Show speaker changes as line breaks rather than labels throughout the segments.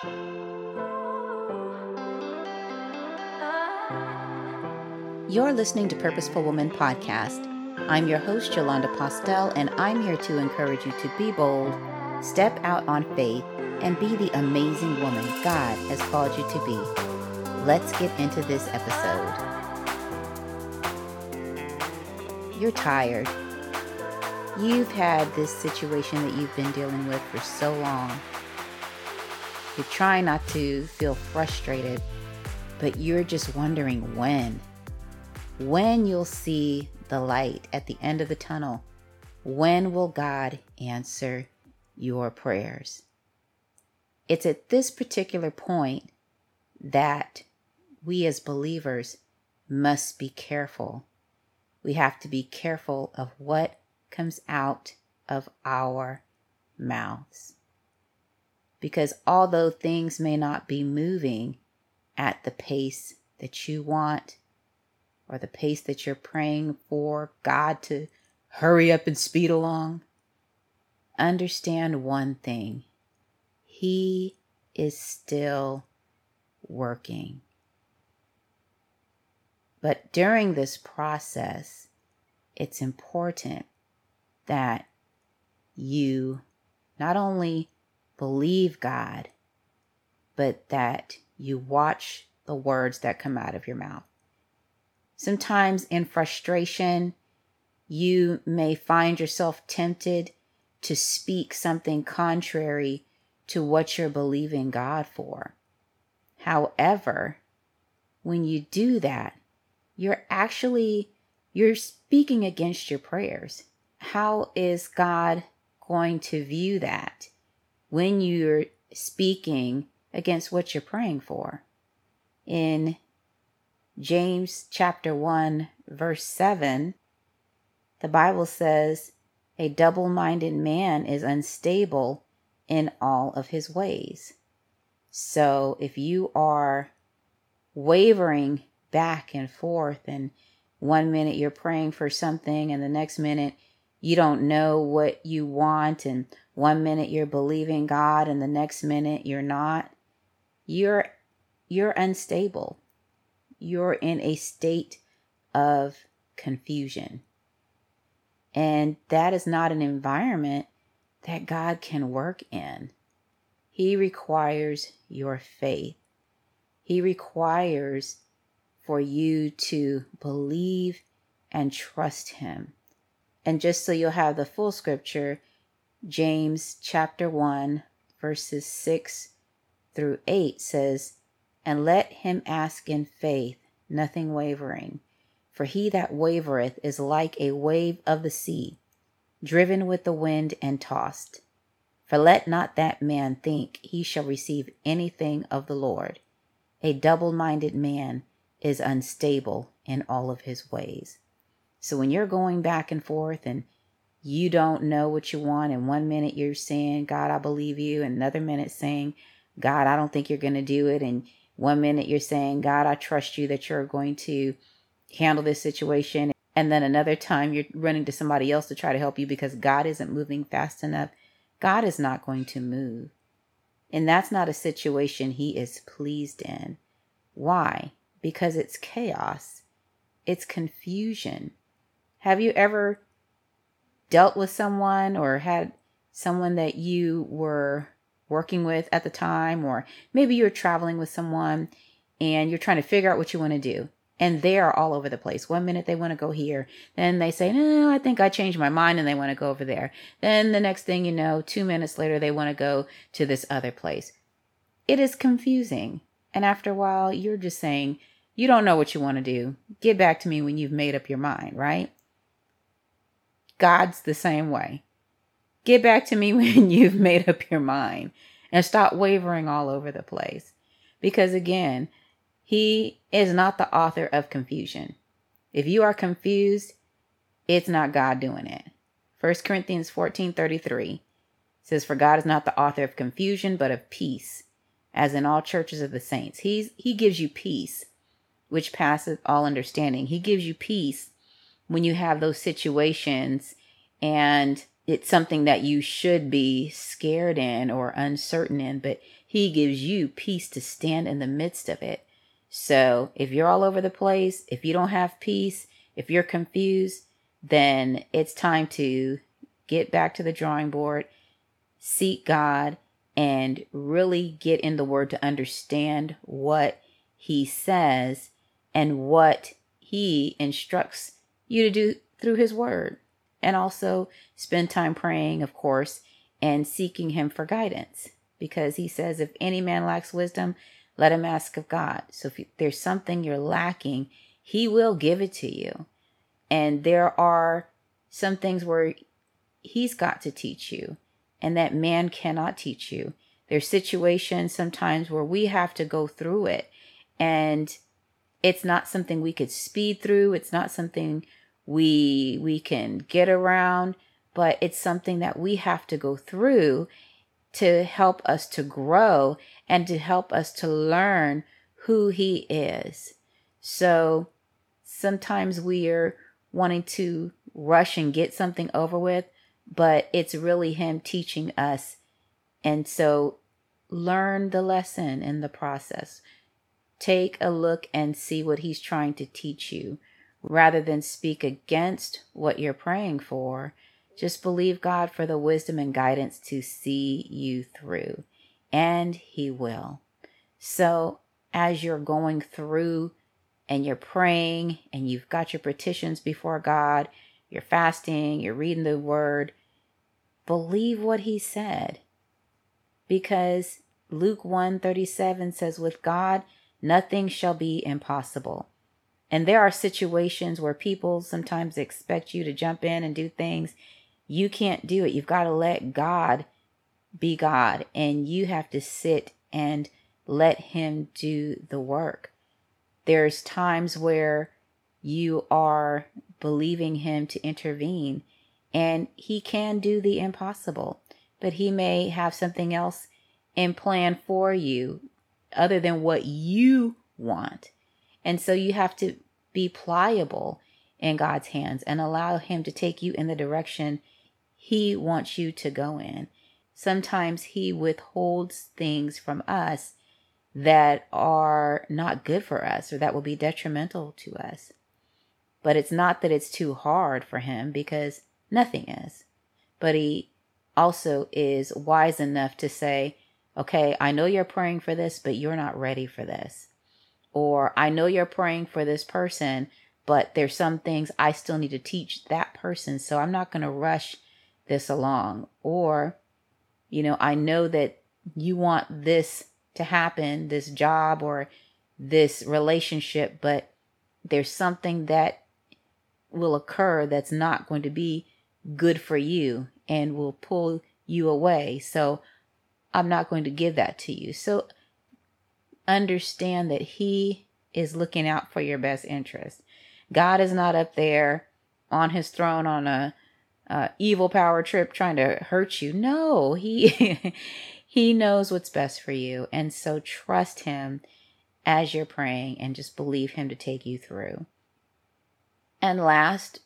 You're listening to Purposeful Woman Podcast. I'm your host, Yolanda Postell, and I'm here to encourage you to be bold, step out on faith, and be the amazing woman God has called you to be. Let's get into this episode. You're tired. You've had this situation that you've been dealing with for so long. You're trying not to feel frustrated, but you're just wondering when when you'll see the light at the end of the tunnel. When will God answer your prayers? It's at this particular point that we as believers must be careful. We have to be careful of what comes out of our mouths. Because although things may not be moving at the pace that you want, or the pace that you're praying for God to hurry up and speed along, understand one thing He is still working. But during this process, it's important that you not only believe God, but that you watch the words that come out of your mouth. Sometimes in frustration, you may find yourself tempted to speak something contrary to what you're believing God for. However, when you do that, you're actually you're speaking against your prayers. How is God going to view that when you're speaking against what you're praying for? In James chapter 1 verse 7, the Bible says, a double-minded man is unstable in all of his ways. So if you are wavering back and forth and one minute you're praying for something and the next minute you don't know what you want and one minute you're believing God and the next minute you're not, you're you're unstable you're in a state of confusion. And that is not an environment that God can work in. He requires your faith. He requires for you to believe and trust Him. And just so you'll have the full scripture, James chapter 1, verses 6 through 8 says, and let him ask in faith, nothing wavering. For he that wavereth is like a wave of the sea, driven with the wind and tossed. For let not that man think he shall receive anything of the Lord. A double minded man is unstable in all of his ways. So when you're going back and forth and you don't know what you want, and one minute you're saying, God, I believe you, and another minute saying, God, I don't think you're going to do it, and one minute you're saying, God, I trust you that you're going to handle this situation. And then another time you're running to somebody else to try to help you because God isn't moving fast enough. God is not going to move. And that's not a situation he is pleased in. Why? Because it's chaos, it's confusion. Have you ever dealt with someone or had someone that you were working with at the time, or maybe you're traveling with someone and you're trying to figure out what you want to do. And they are all over the place. One minute they want to go here. Then they say, no, I think I changed my mind and they want to go over there. Then the next thing you know, two minutes later, they want to go to this other place. It is confusing. And after a while, you're just saying, you don't know what you want to do. Get back to me when you've made up your mind, right? God's the same way. Get back to me when you've made up your mind and stop wavering all over the place. Because again, he is not the author of confusion. If you are confused, it's not God doing it. 1 Corinthians 14 33 says, For God is not the author of confusion, but of peace, as in all churches of the saints. He's, he gives you peace, which passes all understanding. He gives you peace when you have those situations and it's something that you should be scared in or uncertain in, but He gives you peace to stand in the midst of it. So if you're all over the place, if you don't have peace, if you're confused, then it's time to get back to the drawing board, seek God, and really get in the Word to understand what He says and what He instructs you to do through His Word and also spend time praying, of course, and seeking Him for guidance. Because He says, if any man lacks wisdom, let him ask of God. So if there's something you're lacking, He will give it to you. And there are some things where He's got to teach you, and that man cannot teach you. There's situations sometimes where we have to go through it, and it's not something we could speed through. It's not something we we can get around but it's something that we have to go through to help us to grow and to help us to learn who he is. So sometimes we are wanting to rush and get something over with but it's really him teaching us. And so learn the lesson in the process. Take a look and see what he's trying to teach you rather than speak against what you're praying for. Just believe God for the wisdom and guidance to see you through, and He will. So, as you're going through and you're praying and you've got your petitions before God, you're fasting, you're reading the word, believe what He said. Because Luke 137 says, With God, nothing shall be impossible. And there are situations where people sometimes expect you to jump in and do things. You can't do it. You've got to let God be God and you have to sit and let Him do the work. There's times where you are believing Him to intervene and He can do the impossible, but He may have something else in plan for you other than what you want. And so you have to be pliable in God's hands and allow Him to take you in the direction He wants you to go in. Sometimes He withholds things from us that are not good for us or that will be detrimental to us. But it's not that it's too hard for Him because nothing is. But He also is wise enough to say, okay, I know you're praying for this, but you're not ready for this. Or I know you're praying for this person, but there's some things I still need to teach that person. So I'm not going to rush this along. Or, you know, I know that you want this to happen, this job or this relationship, but there's something that will occur that's not going to be good for you and will pull you away. So I'm not going to give that to you. So understand that He is looking out for your best interest. God is not up there on His throne on a, a evil power trip trying to hurt you. No, He He knows what's best for you, and so trust Him as you're praying, and just believe Him to take you through. And last,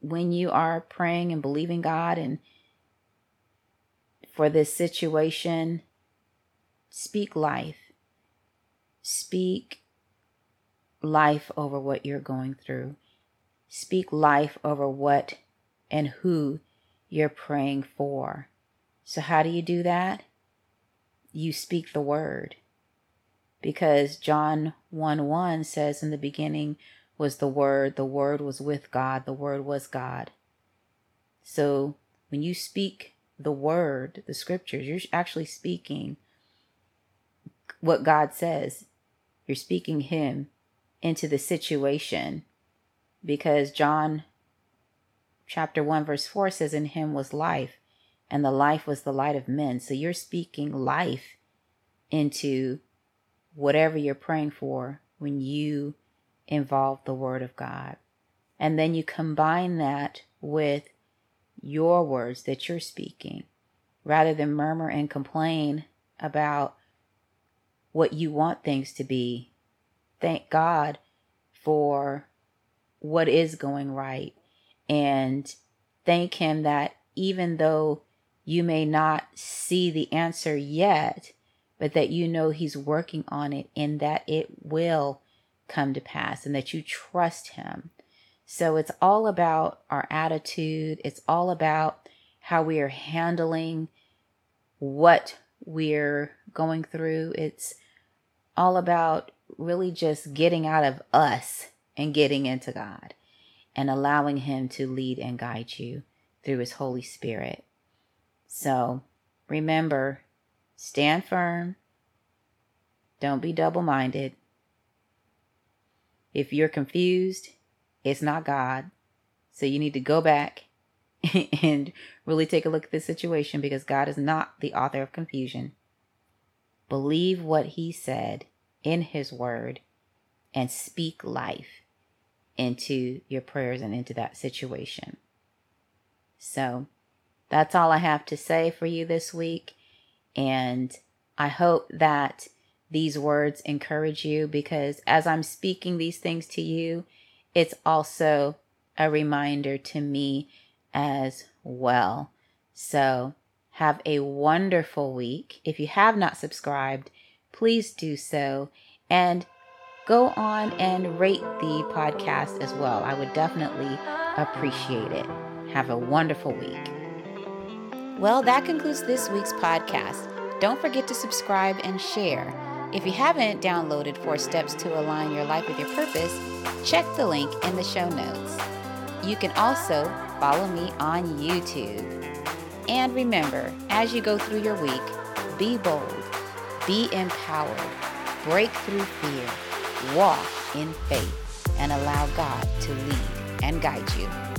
when you are praying and believing God and for this situation, speak life. Speak life over what you're going through. Speak life over what and who you're praying for. So, how do you do that? You speak the word. Because John 1 1 says, In the beginning was the Word, the Word was with God, the Word was God. So, when you speak the Word, the scriptures, you're actually speaking what God says. You're speaking Him into the situation because John chapter 1, verse 4 says, In Him was life, and the life was the light of men. So you're speaking life into whatever you're praying for when you involve the Word of God. And then you combine that with your words that you're speaking rather than murmur and complain about what you want things to be. Thank God for what is going right and thank Him that even though you may not see the answer yet, but that you know He's working on it and that it will come to pass and that you trust Him. So it's all about our attitude, it's all about how we are handling what we're going through. It's all about really just getting out of us and getting into God and allowing Him to lead and guide you through His Holy Spirit. So remember, stand firm. Don't be double minded. If you're confused, it's not God. So you need to go back and really take a look at this situation because God is not the author of confusion. Believe what He said in His Word and speak life into your prayers and into that situation. So that's all I have to say for you this week. And I hope that these words encourage you because as I'm speaking these things to you, it's also a reminder to me as well. So have a wonderful week. If you have not subscribed, please do so. And go on and rate the podcast as well. I would definitely appreciate it. Have a wonderful week. Well, that concludes this week's podcast. Don't forget to subscribe and share. If you haven't downloaded Four Steps to Align Your Life with Your Purpose, check the link in the show notes. You can also follow me on YouTube. And remember, as you go through your week, be bold, be empowered, break through fear, walk in faith, and allow God to lead and guide you.